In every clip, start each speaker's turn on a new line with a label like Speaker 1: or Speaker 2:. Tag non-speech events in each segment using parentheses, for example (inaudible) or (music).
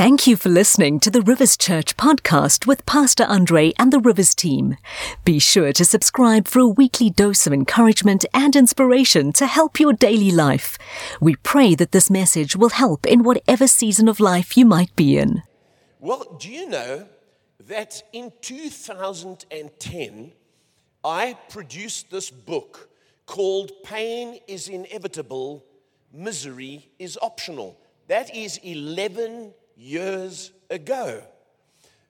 Speaker 1: Thank you for listening to the Rivers Church podcast with Pastor Andre and the Rivers team. Be sure to subscribe for a weekly dose of encouragement and inspiration to help your daily life. We pray that this message will help in whatever season of life you might be in.
Speaker 2: Well, do you know that in 2010, I produced this book called Pain is Inevitable, Misery is Optional. That is 11 years ago.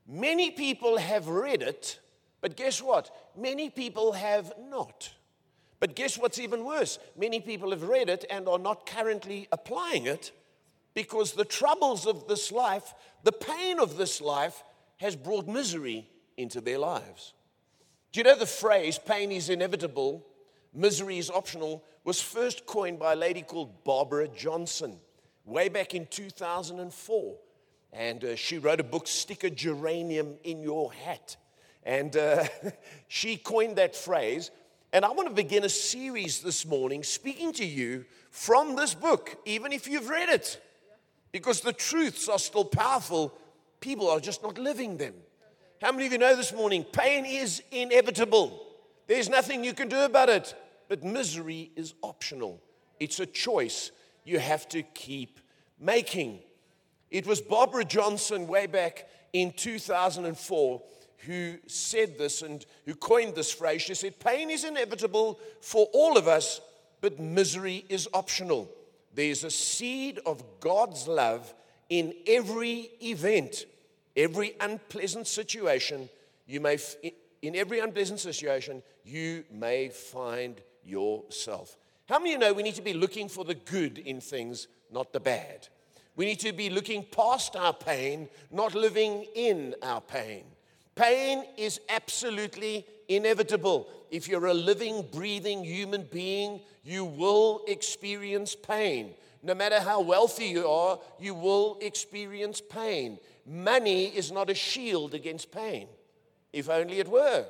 Speaker 2: Many people have read it, but guess what? Many people have not. But guess what's even worse? Many people have read it and are not currently applying it because the troubles of this life, the pain of this life, has brought misery into their lives. Do you know the phrase, pain is inevitable, misery is optional, was first coined by a lady called Barbara Johnson way back in 2004. And uh, she wrote a book, Stick a Geranium in Your Hat. And uh, (laughs) she coined that phrase. And I want to begin a series this morning speaking to you from this book, even if you've read it. Because the truths are still powerful, people are just not living them. How many of you know this morning? Pain is inevitable. There's nothing you can do about it. But misery is optional, it's a choice you have to keep making. It was Barbara Johnson way back in 2004 who said this and who coined this phrase. She said, Pain is inevitable for all of us, but misery is optional. There's a seed of God's love in every event, every unpleasant situation. You may, in every unpleasant situation, you may find yourself. How many of you know we need to be looking for the good in things, not the bad? We need to be looking past our pain, not living in our pain. Pain is absolutely inevitable. If you're a living, breathing human being, you will experience pain. No matter how wealthy you are, you will experience pain. Money is not a shield against pain, if only it were.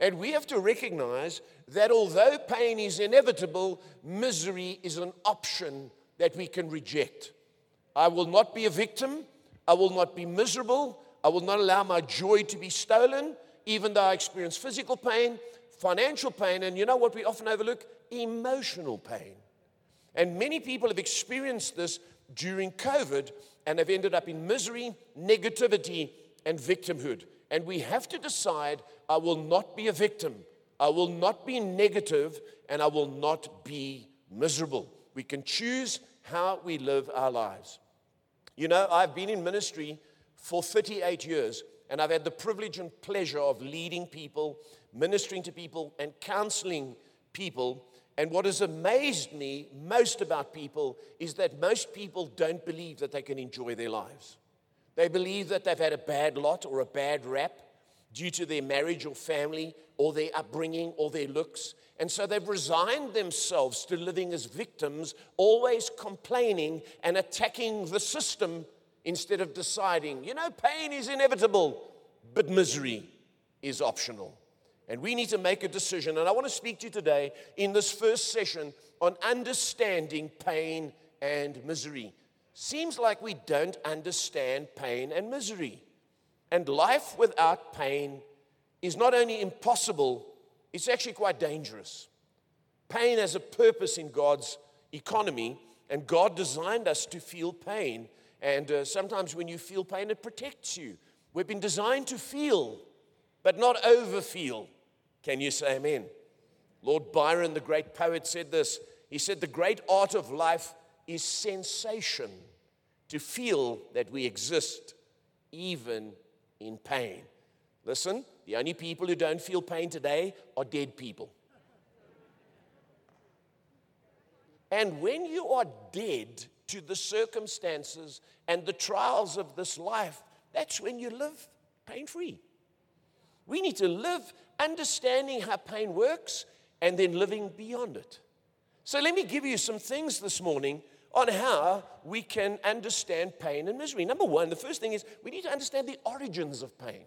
Speaker 2: And we have to recognize that although pain is inevitable, misery is an option that we can reject. I will not be a victim. I will not be miserable. I will not allow my joy to be stolen, even though I experience physical pain, financial pain, and you know what we often overlook? Emotional pain. And many people have experienced this during COVID and have ended up in misery, negativity, and victimhood. And we have to decide I will not be a victim, I will not be negative, and I will not be miserable. We can choose how we live our lives. You know, I've been in ministry for 38 years, and I've had the privilege and pleasure of leading people, ministering to people, and counseling people. And what has amazed me most about people is that most people don't believe that they can enjoy their lives. They believe that they've had a bad lot or a bad rap due to their marriage or family or their upbringing or their looks. And so they've resigned themselves to living as victims, always complaining and attacking the system instead of deciding, you know, pain is inevitable, but misery is optional. And we need to make a decision. And I want to speak to you today in this first session on understanding pain and misery. Seems like we don't understand pain and misery. And life without pain is not only impossible, it's actually quite dangerous. Pain has a purpose in God's economy, and God designed us to feel pain. And uh, sometimes when you feel pain, it protects you. We've been designed to feel, but not overfeel. Can you say amen? Lord Byron, the great poet, said this. He said, The great art of life is sensation, to feel that we exist even in pain. Listen, the only people who don't feel pain today are dead people. And when you are dead to the circumstances and the trials of this life, that's when you live pain free. We need to live understanding how pain works and then living beyond it. So, let me give you some things this morning on how we can understand pain and misery. Number one, the first thing is we need to understand the origins of pain.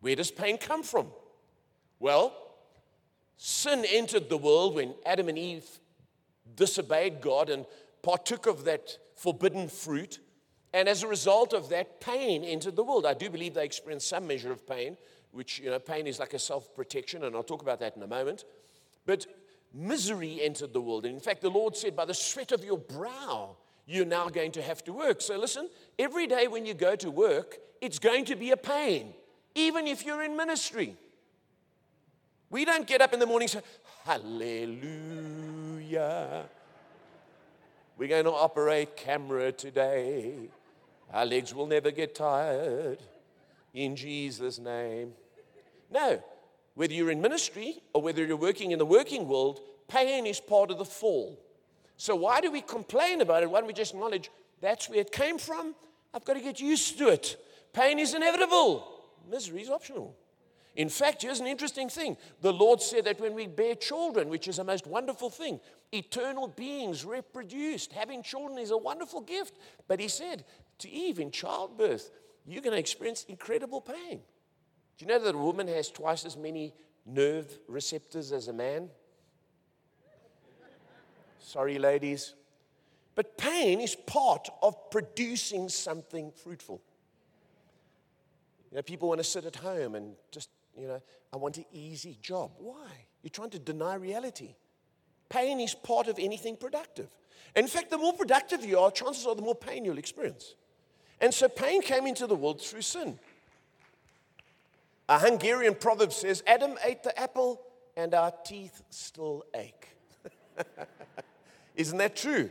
Speaker 2: Where does pain come from? Well, sin entered the world when Adam and Eve disobeyed God and partook of that forbidden fruit. And as a result of that, pain entered the world. I do believe they experienced some measure of pain, which, you know, pain is like a self protection, and I'll talk about that in a moment. But misery entered the world. And in fact, the Lord said, By the sweat of your brow, you're now going to have to work. So listen, every day when you go to work, it's going to be a pain, even if you're in ministry. We don't get up in the morning and say, Hallelujah. We're going to operate camera today. Our legs will never get tired. In Jesus' name. No, whether you're in ministry or whether you're working in the working world, pain is part of the fall. So why do we complain about it? Why don't we just acknowledge that's where it came from? I've got to get used to it. Pain is inevitable, misery is optional. In fact, here's an interesting thing. The Lord said that when we bear children, which is a most wonderful thing, eternal beings reproduced, having children is a wonderful gift. But He said to Eve in childbirth, you're going to experience incredible pain. Do you know that a woman has twice as many nerve receptors as a man? Sorry, ladies. But pain is part of producing something fruitful. You know, people want to sit at home and just you know, I want an easy job. Why? You're trying to deny reality. Pain is part of anything productive. In fact, the more productive you are, chances are the more pain you'll experience. And so pain came into the world through sin. A Hungarian proverb says Adam ate the apple and our teeth still ache. (laughs) Isn't that true?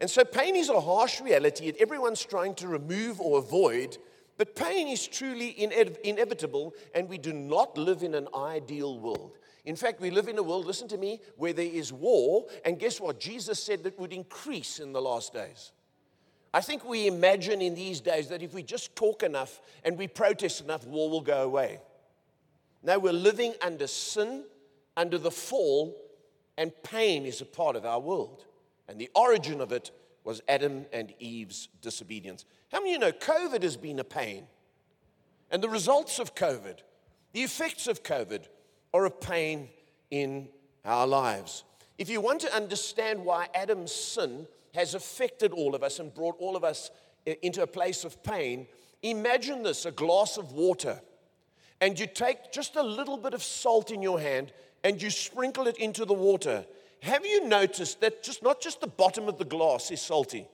Speaker 2: And so pain is a harsh reality that everyone's trying to remove or avoid but pain is truly inevitable, and we do not live in an ideal world. In fact, we live in a world, listen to me, where there is war, and guess what? Jesus said that would increase in the last days. I think we imagine in these days that if we just talk enough and we protest enough, war will go away. Now we're living under sin, under the fall, and pain is a part of our world. And the origin of it was Adam and Eve's disobedience. How many of you know COVID has been a pain? And the results of COVID, the effects of COVID, are a pain in our lives. If you want to understand why Adam's sin has affected all of us and brought all of us into a place of pain, imagine this a glass of water, and you take just a little bit of salt in your hand and you sprinkle it into the water. Have you noticed that just not just the bottom of the glass is salty?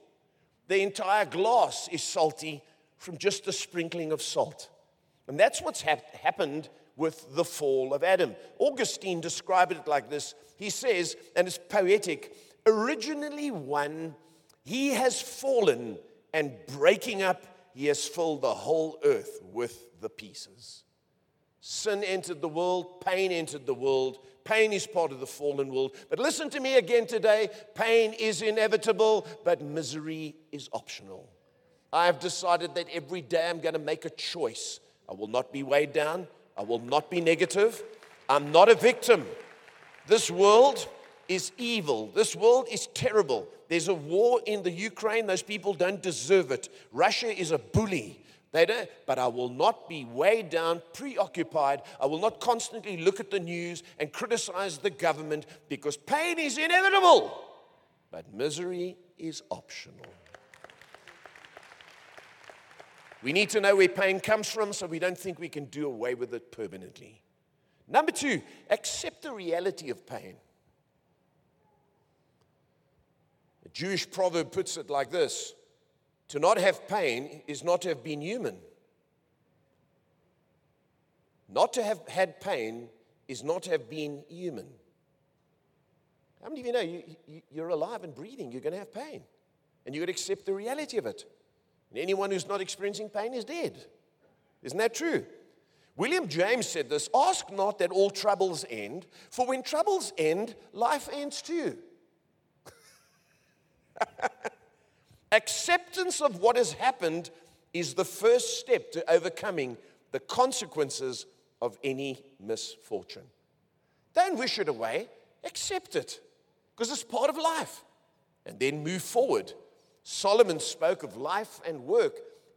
Speaker 2: The entire glass is salty from just a sprinkling of salt. And that's what's hap- happened with the fall of Adam. Augustine described it like this. He says, and it's poetic originally one, he has fallen, and breaking up, he has filled the whole earth with the pieces. Sin entered the world, pain entered the world, Pain is part of the fallen world. But listen to me again today pain is inevitable, but misery is optional. I have decided that every day I'm going to make a choice. I will not be weighed down, I will not be negative. I'm not a victim. This world is evil, this world is terrible. There's a war in the Ukraine, those people don't deserve it. Russia is a bully. They don't, but I will not be weighed down, preoccupied. I will not constantly look at the news and criticize the government because pain is inevitable, but misery is optional. We need to know where pain comes from so we don't think we can do away with it permanently. Number two, accept the reality of pain. A Jewish proverb puts it like this to not have pain is not to have been human. Not to have had pain is not to have been human. How many of you know you, you, you're alive and breathing? You're going to have pain. And you've got to accept the reality of it. And anyone who's not experiencing pain is dead. Isn't that true? William James said this Ask not that all troubles end, for when troubles end, life ends too. (laughs) Acceptance of what has happened is the first step to overcoming the consequences of any misfortune. Don't wish it away, accept it because it's part of life. And then move forward. Solomon spoke of life and work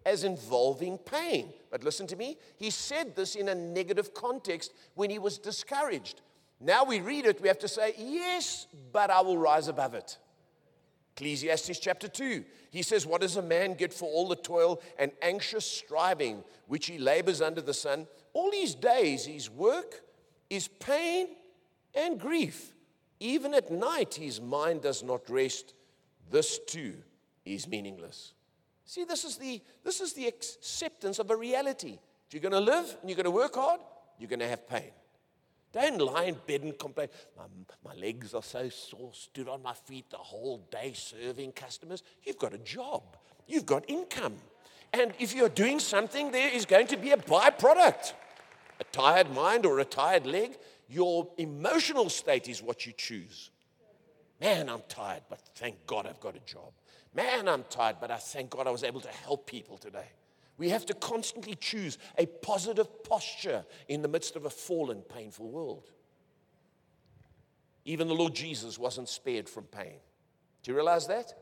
Speaker 2: as involving pain. But listen to me, he said this in a negative context when he was discouraged. Now we read it, we have to say, Yes, but I will rise above it. Ecclesiastes chapter 2. He says, What does a man get for all the toil and anxious striving which he labors under the sun? All his days, his work is pain and grief. Even at night, his mind does not rest. This too is meaningless. See, this is the, this is the acceptance of a reality. You're going to live and you're going to work hard, you're going to have pain. Don't lie in bed and complain. My, my legs are so sore, stood on my feet the whole day serving customers. You've got a job, you've got income. And if you're doing something, there is going to be a byproduct. A tired mind or a tired leg, your emotional state is what you choose. Man, I'm tired, but thank God I've got a job. Man, I'm tired, but I thank God I was able to help people today. We have to constantly choose a positive posture in the midst of a fallen, painful world. Even the Lord Jesus wasn't spared from pain. Do you realize that?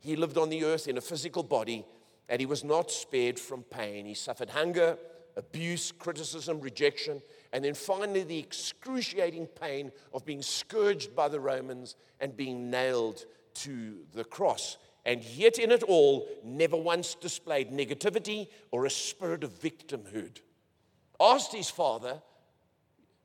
Speaker 2: He lived on the earth in a physical body and he was not spared from pain. He suffered hunger, abuse, criticism, rejection, and then finally the excruciating pain of being scourged by the Romans and being nailed to the cross and yet in it all, never once displayed negativity or a spirit of victimhood. Asked his father,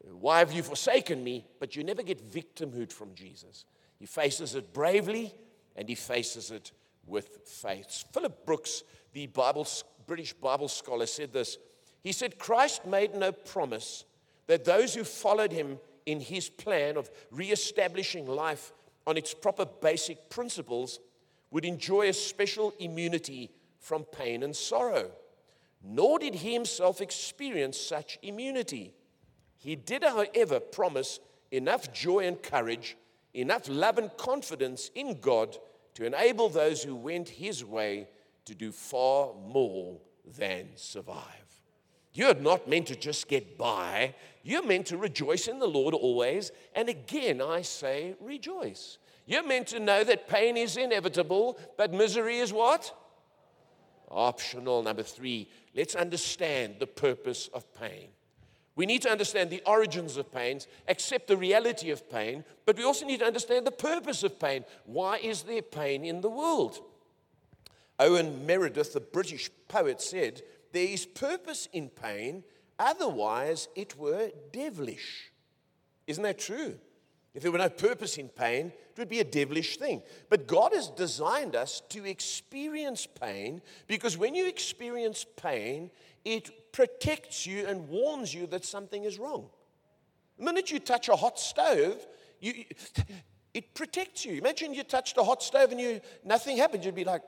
Speaker 2: Why have you forsaken me? But you never get victimhood from Jesus. He faces it bravely and he faces it with faith. Philip Brooks, the Bible, British Bible scholar, said this. He said, Christ made no promise that those who followed him in his plan of reestablishing life on its proper basic principles would enjoy a special immunity from pain and sorrow. Nor did he himself experience such immunity. He did, however, promise enough joy and courage, enough love and confidence in God to enable those who went his way to do far more than survive. You're not meant to just get by. You're meant to rejoice in the Lord always. And again, I say, rejoice. You're meant to know that pain is inevitable, but misery is what? Optional. Number three, let's understand the purpose of pain. We need to understand the origins of pain, accept the reality of pain, but we also need to understand the purpose of pain. Why is there pain in the world? Owen Meredith, the British poet, said, There is purpose in pain, otherwise it were devilish. Isn't that true? If there were no purpose in pain, it would be a devilish thing. But God has designed us to experience pain because when you experience pain, it protects you and warns you that something is wrong. The minute you touch a hot stove, you, (laughs) it protects you. Imagine you touched a hot stove and you, nothing happened. You'd be like,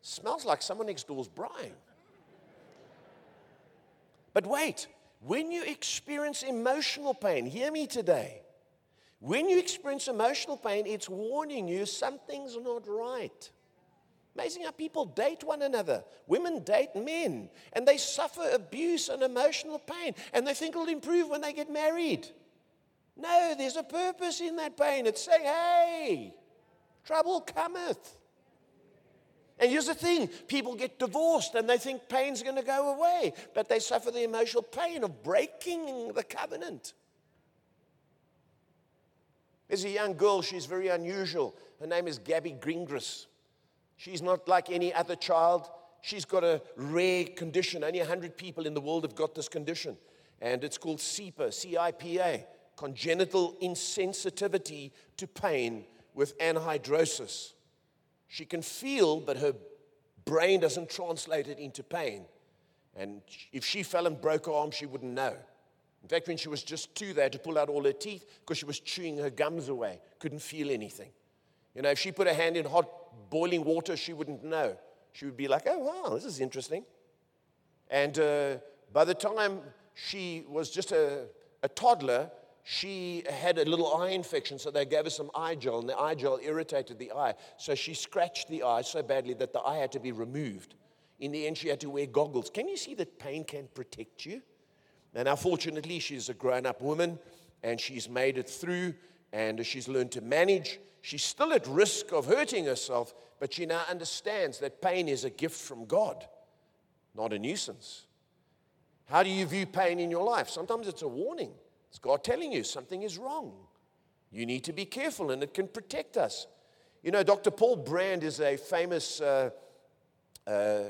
Speaker 2: smells like someone next door's braai. But wait, when you experience emotional pain, hear me today. When you experience emotional pain, it's warning you something's not right. Amazing how people date one another. Women date men, and they suffer abuse and emotional pain, and they think it'll improve when they get married. No, there's a purpose in that pain. It's saying, hey, trouble cometh. And here's the thing people get divorced and they think pain's going to go away, but they suffer the emotional pain of breaking the covenant. There's a young girl, she's very unusual. Her name is Gabby Gingras. She's not like any other child. She's got a rare condition. Only 100 people in the world have got this condition. And it's called CIPA, C I P A, congenital insensitivity to pain with anhidrosis. She can feel, but her brain doesn't translate it into pain. And if she fell and broke her arm, she wouldn't know. In fact, when she was just two, they had to pull out all her teeth because she was chewing her gums away, couldn't feel anything. You know, if she put her hand in hot boiling water, she wouldn't know. She would be like, oh, wow, this is interesting. And uh, by the time she was just a, a toddler, she had a little eye infection, so they gave her some eye gel, and the eye gel irritated the eye. So she scratched the eye so badly that the eye had to be removed. In the end, she had to wear goggles. Can you see that pain can protect you? And now, fortunately, she's a grown up woman and she's made it through and she's learned to manage. She's still at risk of hurting herself, but she now understands that pain is a gift from God, not a nuisance. How do you view pain in your life? Sometimes it's a warning. It's God telling you something is wrong. You need to be careful, and it can protect us. You know, Dr. Paul Brand is a famous uh, uh,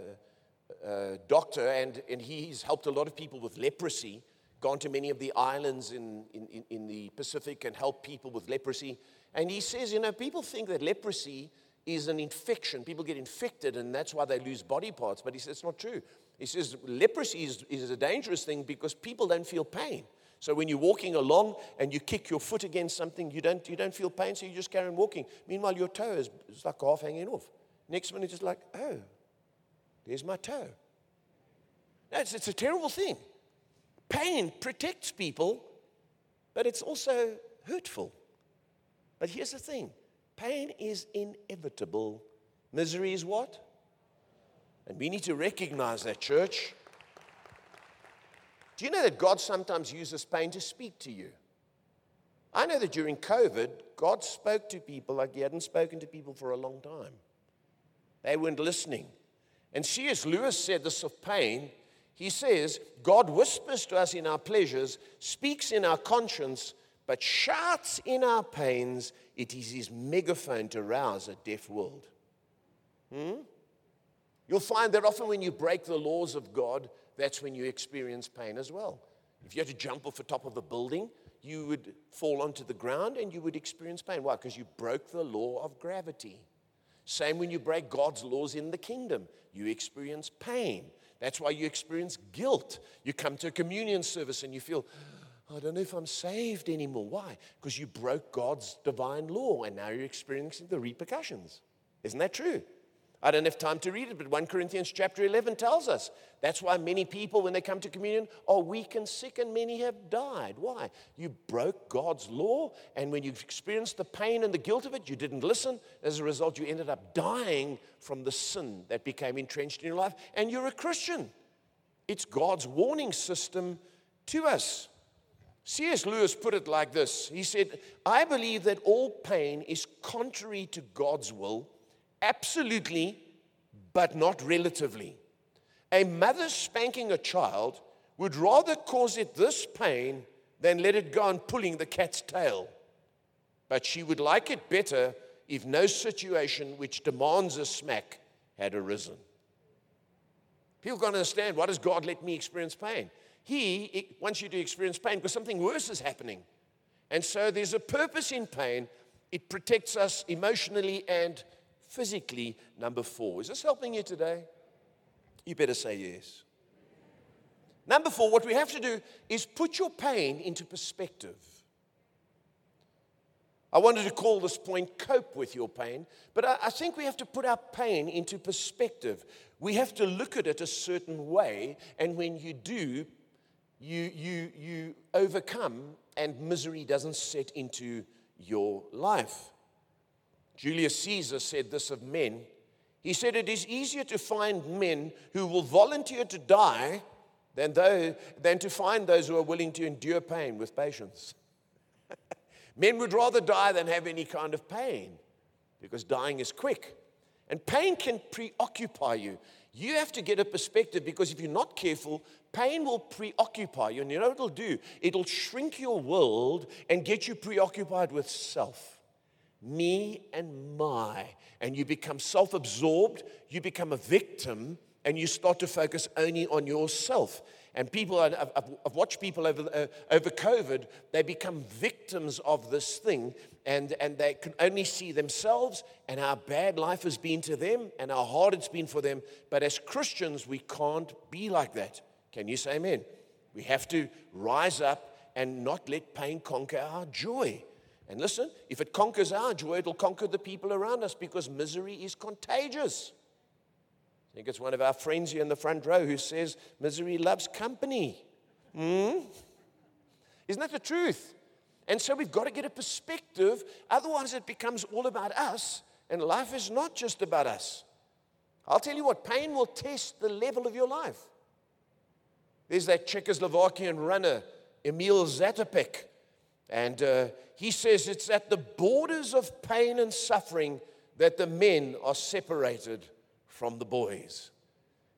Speaker 2: uh, doctor, and, and he's helped a lot of people with leprosy, gone to many of the islands in, in, in the Pacific and helped people with leprosy. And he says, you know, people think that leprosy is an infection. People get infected, and that's why they lose body parts. But he says it's not true. He says leprosy is, is a dangerous thing because people don't feel pain. So when you're walking along and you kick your foot against something, you don't, you don't feel pain, so you just carry on walking. Meanwhile, your toe is, is like half hanging off. Next minute, it's like, oh, there's my toe. It's, it's a terrible thing. Pain protects people, but it's also hurtful. But here's the thing pain is inevitable. Misery is what? And we need to recognize that, church. Do you know that God sometimes uses pain to speak to you? I know that during COVID, God spoke to people like He hadn't spoken to people for a long time. They weren't listening. And C.S. Lewis said this of pain. He says, God whispers to us in our pleasures, speaks in our conscience, but shouts in our pains. It is his megaphone to rouse a deaf world. Hmm? You'll find that often when you break the laws of God, that's when you experience pain as well. If you had to jump off the top of a building, you would fall onto the ground and you would experience pain. Why? Because you broke the law of gravity. Same when you break God's laws in the kingdom, you experience pain. That's why you experience guilt. You come to a communion service and you feel, I don't know if I'm saved anymore. Why? Because you broke God's divine law and now you're experiencing the repercussions. Isn't that true? I don't have time to read it, but 1 Corinthians chapter 11 tells us. That's why many people, when they come to communion, are weak and sick, and many have died. Why? You broke God's law, and when you've experienced the pain and the guilt of it, you didn't listen. As a result, you ended up dying from the sin that became entrenched in your life, and you're a Christian. It's God's warning system to us. C.S. Lewis put it like this He said, I believe that all pain is contrary to God's will Absolutely, but not relatively. A mother spanking a child would rather cause it this pain than let it go on pulling the cat's tail. But she would like it better if no situation which demands a smack had arisen. People can't understand why does God let me experience pain? He wants you to experience pain because something worse is happening. And so there's a purpose in pain. It protects us emotionally and physically, number four. Is this helping you today? You better say yes. Number four, what we have to do is put your pain into perspective. I wanted to call this point cope with your pain, but I, I, think we have to put our pain into perspective. We have to look at it a certain way, and when you do, you, you, you overcome, and misery doesn't set into your life. Julius Caesar said this of men. He said, It is easier to find men who will volunteer to die than, than to find those who are willing to endure pain with patience. (laughs) men would rather die than have any kind of pain because dying is quick. And pain can preoccupy you. You have to get a perspective because if you're not careful, pain will preoccupy you. And you know what it'll do? It'll shrink your world and get you preoccupied with self me and my. And you become self absorbed, you become a victim, and you start to focus only on yourself. And people, I've, I've watched people over, uh, over COVID, they become victims of this thing, and, and they can only see themselves and how bad life has been to them and how hard it's been for them. But as Christians, we can't be like that. Can you say amen? We have to rise up and not let pain conquer our joy. And listen, if it conquers our joy, it'll conquer the people around us because misery is contagious. I think it's one of our friends here in the front row who says misery loves company. Hmm? Isn't that the truth? And so we've got to get a perspective, otherwise, it becomes all about us, and life is not just about us. I'll tell you what, pain will test the level of your life. There's that Czechoslovakian runner, Emil Zatopek, and uh, he says it's at the borders of pain and suffering that the men are separated from the boys.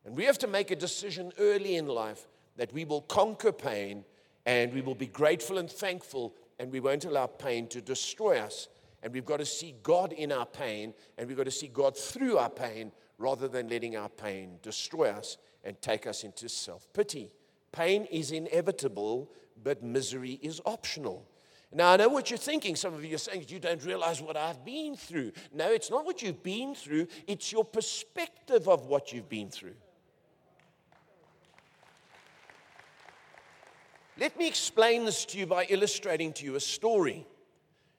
Speaker 2: And we have to make a decision early in life that we will conquer pain and we will be grateful and thankful and we won't allow pain to destroy us. And we've got to see God in our pain, and we've got to see God through our pain rather than letting our pain destroy us and take us into self pity. Pain is inevitable, but misery is optional. Now, I know what you're thinking. Some of you are saying you don't realize what I've been through. No, it's not what you've been through, it's your perspective of what you've been through. Let me explain this to you by illustrating to you a story.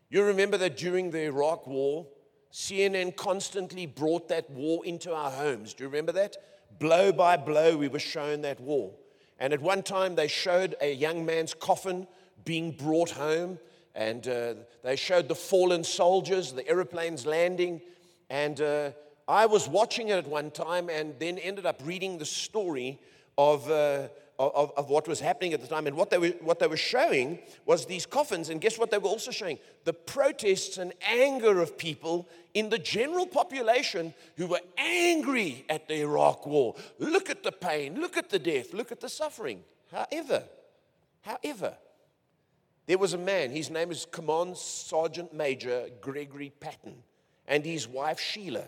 Speaker 2: You remember that during the Iraq War, CNN constantly brought that war into our homes. Do you remember that? Blow by blow, we were shown that war. And at one time, they showed a young man's coffin being brought home, and uh, they showed the fallen soldiers, the aeroplanes landing. And uh, I was watching it at one time and then ended up reading the story of. Uh, of, of, what was happening at the time. And what they, were, what they were showing was these coffins. And guess what they were also showing? The protests and anger of people in the general population who were angry at the Iraq war. Look at the pain, look at the death, look at the suffering. However, however, there was a man, his name is Command Sergeant Major Gregory Patton, and his wife Sheila.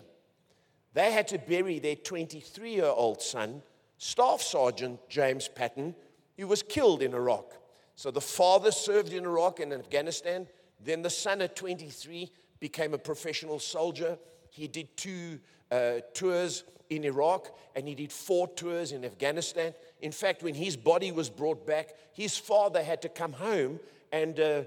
Speaker 2: They had to bury their 23 year old son Staff Sergeant James Patton, he was killed in Iraq. So the father served in Iraq and Afghanistan. Then the son at 23 became a professional soldier. He did two uh, tours in Iraq and he did four tours in Afghanistan. In fact, when his body was brought back, his father had to come home and uh,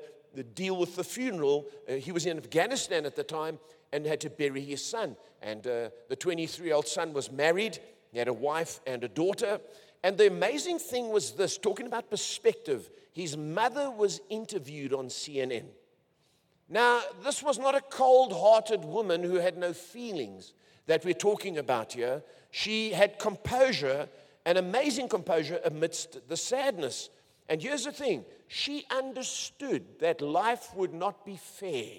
Speaker 2: deal with the funeral. Uh, he was in Afghanistan at the time and had to bury his son. And uh, the 23 year old son was married he had a wife and a daughter. And the amazing thing was this talking about perspective, his mother was interviewed on CNN. Now, this was not a cold hearted woman who had no feelings that we're talking about here. She had composure, an amazing composure amidst the sadness. And here's the thing she understood that life would not be fair.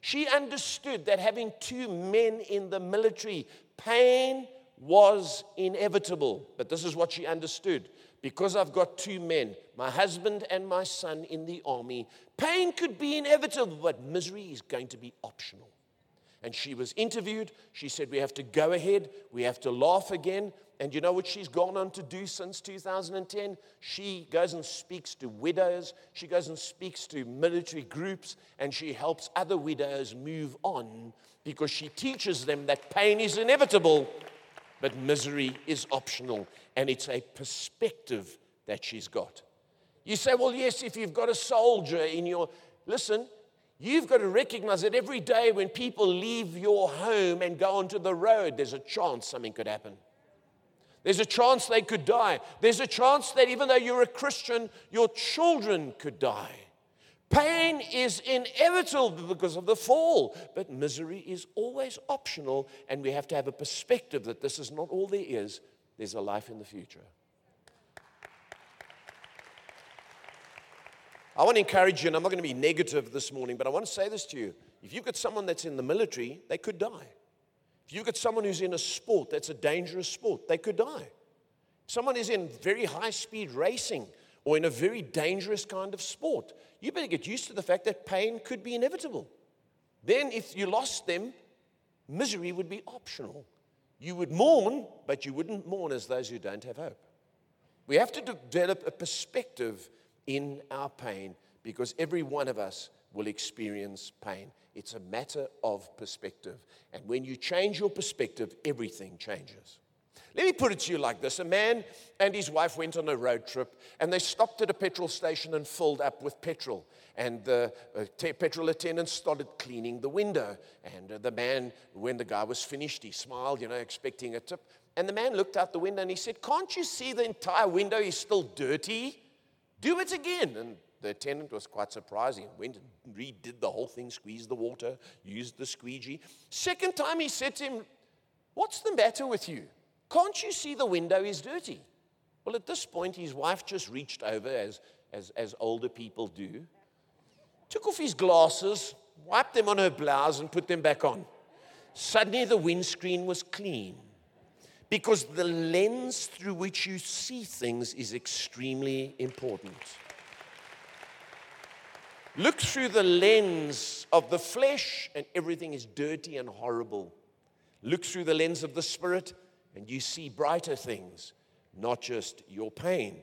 Speaker 2: She understood that having two men in the military, pain was inevitable. But this is what she understood. Because I've got two men, my husband and my son in the army, pain could be inevitable, but misery is going to be optional. And she was interviewed. She said, We have to go ahead. We have to laugh again. And you know what she's gone on to do since 2010? She goes and speaks to widows. She goes and speaks to military groups. And she helps other widows move on because she teaches them that pain is inevitable, but misery is optional, and it's a perspective that she's got. You say, well, yes, if you've got a soldier in your. Listen, you've got to recognize that every day when people leave your home and go onto the road, there's a chance something could happen. There's a chance they could die. There's a chance that even though you're a Christian, your children could die. Pain is inevitable because of the fall, but misery is always optional, and we have to have a perspective that this is not all there is, there's a life in the future. I want to encourage you, and I'm not going to be negative this morning, but I want to say this to you. If you've got someone that's in the military, they could die. If you've got someone who's in a sport that's a dangerous sport, they could die. Someone is in very high speed racing or in a very dangerous kind of sport, you better get used to the fact that pain could be inevitable. Then, if you lost them, misery would be optional. You would mourn, but you wouldn't mourn as those who don't have hope. We have to develop a perspective in our pain because every one of us will experience pain. It's a matter of perspective. And when you change your perspective, everything changes. Let me put it to you like this a man and his wife went on a road trip and they stopped at a petrol station and filled up with petrol. And the uh, petrol attendant started cleaning the window. And uh, the man, when the guy was finished, he smiled, you know, expecting a tip. And the man looked out the window and he said, Can't you see the entire window is still dirty? Do it again. And the attendant was quite surprised. He went and redid the whole thing, squeezed the water, used the squeegee. Second time he said to him, What's the matter with you? Can't you see the window is dirty? Well, at this point, his wife just reached over, as, as, as older people do, took off his glasses, wiped them on her blouse, and put them back on. Suddenly, the windscreen was clean because the lens through which you see things is extremely important. Look through the lens of the flesh, and everything is dirty and horrible. Look through the lens of the spirit, and you see brighter things, not just your pain.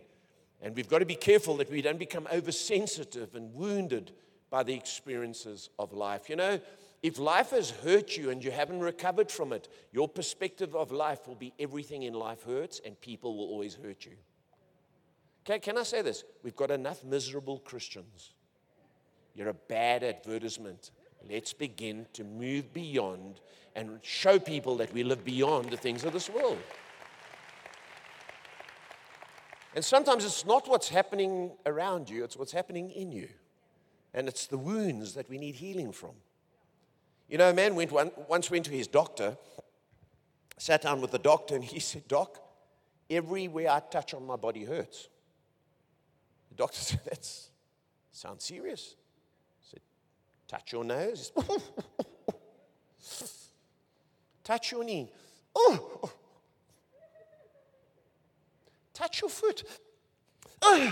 Speaker 2: And we've got to be careful that we don't become oversensitive and wounded by the experiences of life. You know, if life has hurt you and you haven't recovered from it, your perspective of life will be everything in life hurts and people will always hurt you. Okay, can I say this? We've got enough miserable Christians. You're a bad advertisement. Let's begin to move beyond and show people that we live beyond the things of this world. And sometimes it's not what's happening around you, it's what's happening in you. And it's the wounds that we need healing from. You know, a man went one, once went to his doctor, sat down with the doctor, and he said, Doc, everywhere I touch on my body hurts. The doctor (laughs) said, That sounds serious. Touch your nose. (laughs) touch your knee. Touch your foot. The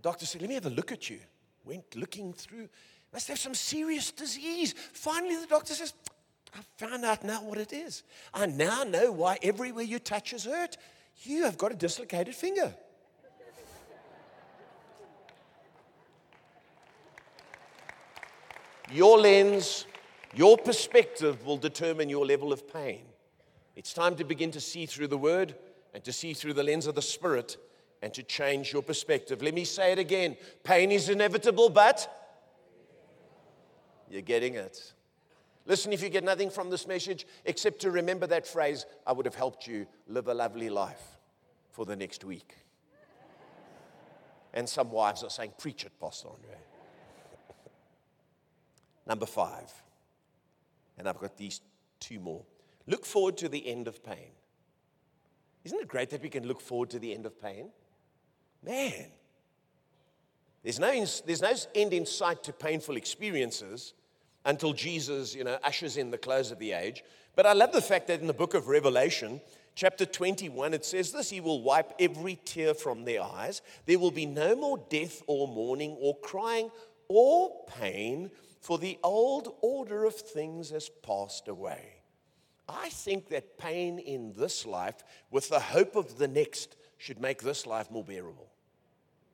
Speaker 2: doctor said, Let me have a look at you. Went looking through. Must have some serious disease. Finally, the doctor says, I found out now what it is. I now know why everywhere you touch is hurt. You have got a dislocated finger. Your lens, your perspective will determine your level of pain. It's time to begin to see through the word and to see through the lens of the Spirit and to change your perspective. Let me say it again pain is inevitable, but you're getting it. Listen, if you get nothing from this message except to remember that phrase, I would have helped you live a lovely life for the next week. And some wives are saying, Preach it, Pastor Andre. Number five, and I've got these two more. Look forward to the end of pain. Isn't it great that we can look forward to the end of pain? Man, there's no, there's no end in sight to painful experiences until Jesus, you know, ushers in the close of the age. But I love the fact that in the book of Revelation, chapter 21, it says this He will wipe every tear from their eyes. There will be no more death or mourning or crying or pain, for the old order of things has passed away. I think that pain in this life, with the hope of the next, should make this life more bearable.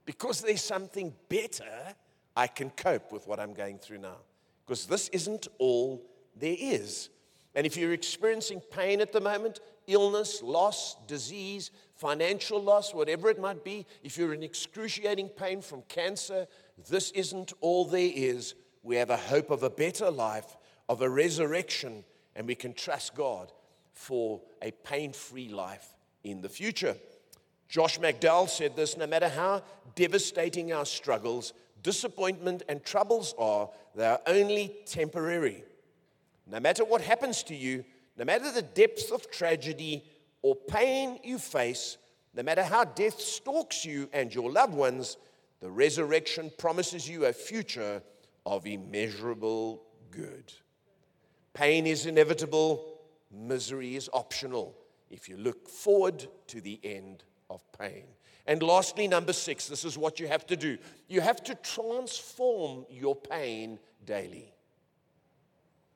Speaker 2: Because there's something better, I can cope with what I'm going through now. Because this isn't all there is. And if you're experiencing pain at the moment, illness, loss, disease, financial loss, whatever it might be, if you're in excruciating pain from cancer, this isn't all there is. We have a hope of a better life, of a resurrection, and we can trust God for a pain free life in the future. Josh McDowell said this no matter how devastating our struggles, disappointment, and troubles are, they are only temporary. No matter what happens to you, no matter the depth of tragedy or pain you face, no matter how death stalks you and your loved ones, the resurrection promises you a future of immeasurable good. Pain is inevitable, misery is optional if you look forward to the end of pain. And lastly, number six, this is what you have to do you have to transform your pain daily.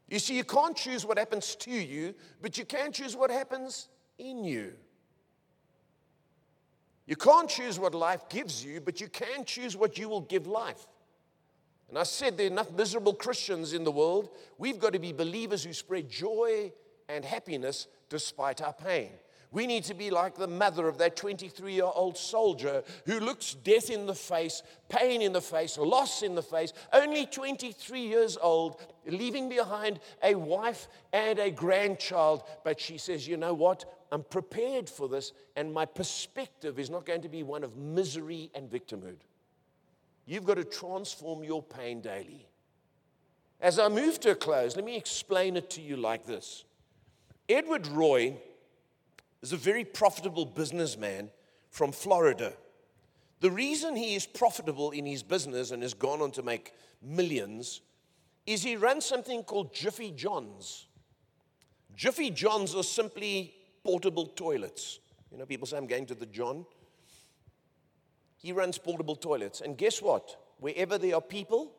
Speaker 2: You see, you can't choose what happens to you, but you can choose what happens in you. You can't choose what life gives you, but you can choose what you will give life. And I said there are enough miserable Christians in the world. We've got to be believers who spread joy and happiness despite our pain. We need to be like the mother of that 23 year old soldier who looks death in the face, pain in the face, loss in the face, only 23 years old, leaving behind a wife and a grandchild. But she says, You know what? I'm prepared for this, and my perspective is not going to be one of misery and victimhood. You've got to transform your pain daily. As I move to a close, let me explain it to you like this Edward Roy is a very profitable businessman from Florida. The reason he is profitable in his business and has gone on to make millions is he runs something called Jiffy Johns. Jiffy Johns are simply portable toilets. You know, people say, I'm going to the John. He runs portable toilets. And guess what? wherever there are people,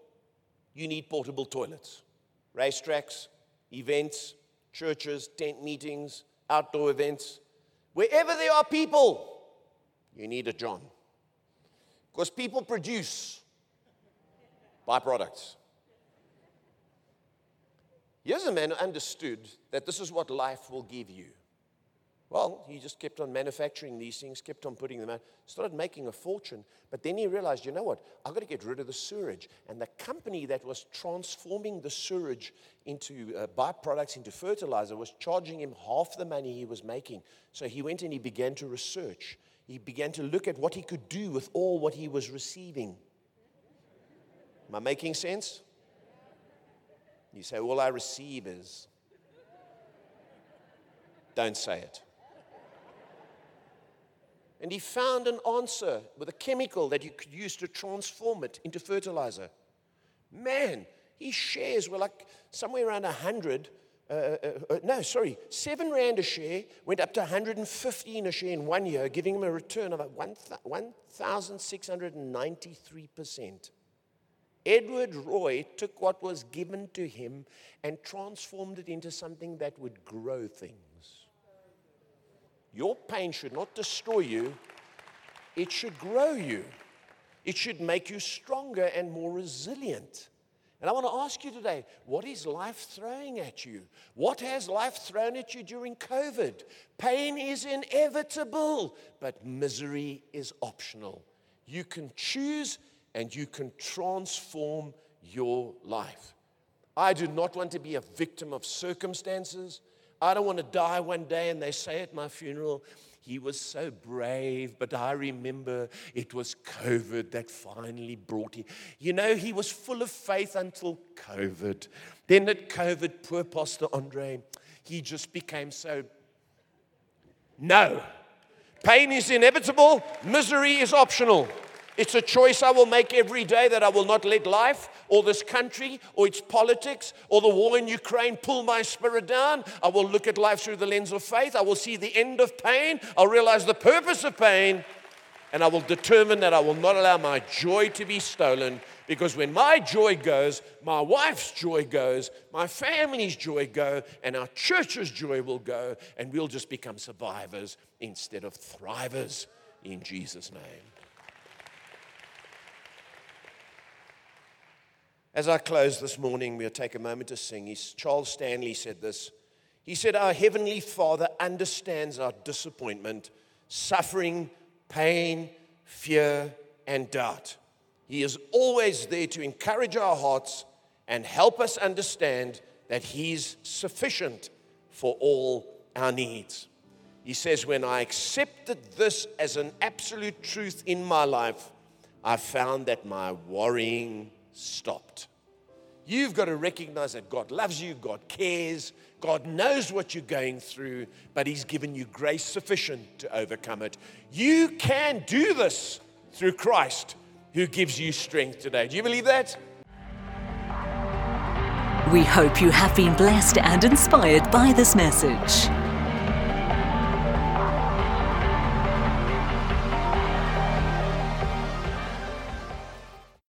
Speaker 2: you need portable toilets. Racetracks, events, churches, tent meetings, outdoor events. Wherever there are people, you need a John. Because people produce byproducts. Here's a man who understood that this is what life will give you. Well, he just kept on manufacturing these things, kept on putting them out, started making a fortune. But then he realized, you know what? I've got to get rid of the sewage. And the company that was transforming the sewage into uh, byproducts, into fertilizer, was charging him half the money he was making. So he went and he began to research. He began to look at what he could do with all what he was receiving. Am I making sense? You say, All I receive is. Don't say it. And he found an answer with a chemical that you could use to transform it into fertilizer. Man, his shares were like somewhere around 100. Uh, uh, uh, no, sorry, seven rand a share went up to 115 a share in one year, giving him a return of 1,693%. Edward Roy took what was given to him and transformed it into something that would grow things. Your pain should not destroy you, it should grow you. It should make you stronger and more resilient. And I want to ask you today what is life throwing at you? What has life thrown at you during COVID? Pain is inevitable, but misery is optional. You can choose and you can transform your life. I do not want to be a victim of circumstances. I don't want to die one day and they say at my funeral, he was so brave, but I remember it was COVID that finally brought him. You know, he was full of faith until COVID. Then at COVID, poor Pastor Andre, he just became so. No. Pain is inevitable, misery is optional. It's a choice I will make every day that I will not let life or this country or its politics or the war in Ukraine pull my spirit down. I will look at life through the lens of faith. I will see the end of pain. I'll realize the purpose of pain. And I will determine that I will not allow my joy to be stolen because when my joy goes, my wife's joy goes, my family's joy go, and our church's joy will go, and we'll just become survivors instead of thrivers in Jesus' name. As I close this morning, we'll take a moment to sing. He's, Charles Stanley said this. He said, Our Heavenly Father understands our disappointment, suffering, pain, fear, and doubt. He is always there to encourage our hearts and help us understand that He's sufficient for all our needs. He says, When I accepted this as an absolute truth in my life, I found that my worrying stopped. You've got to recognize that God loves you, God cares, God knows what you're going through, but He's given you grace sufficient to overcome it. You can do this through Christ who gives you strength today. Do you believe that?
Speaker 1: We hope you have been blessed and inspired by this message.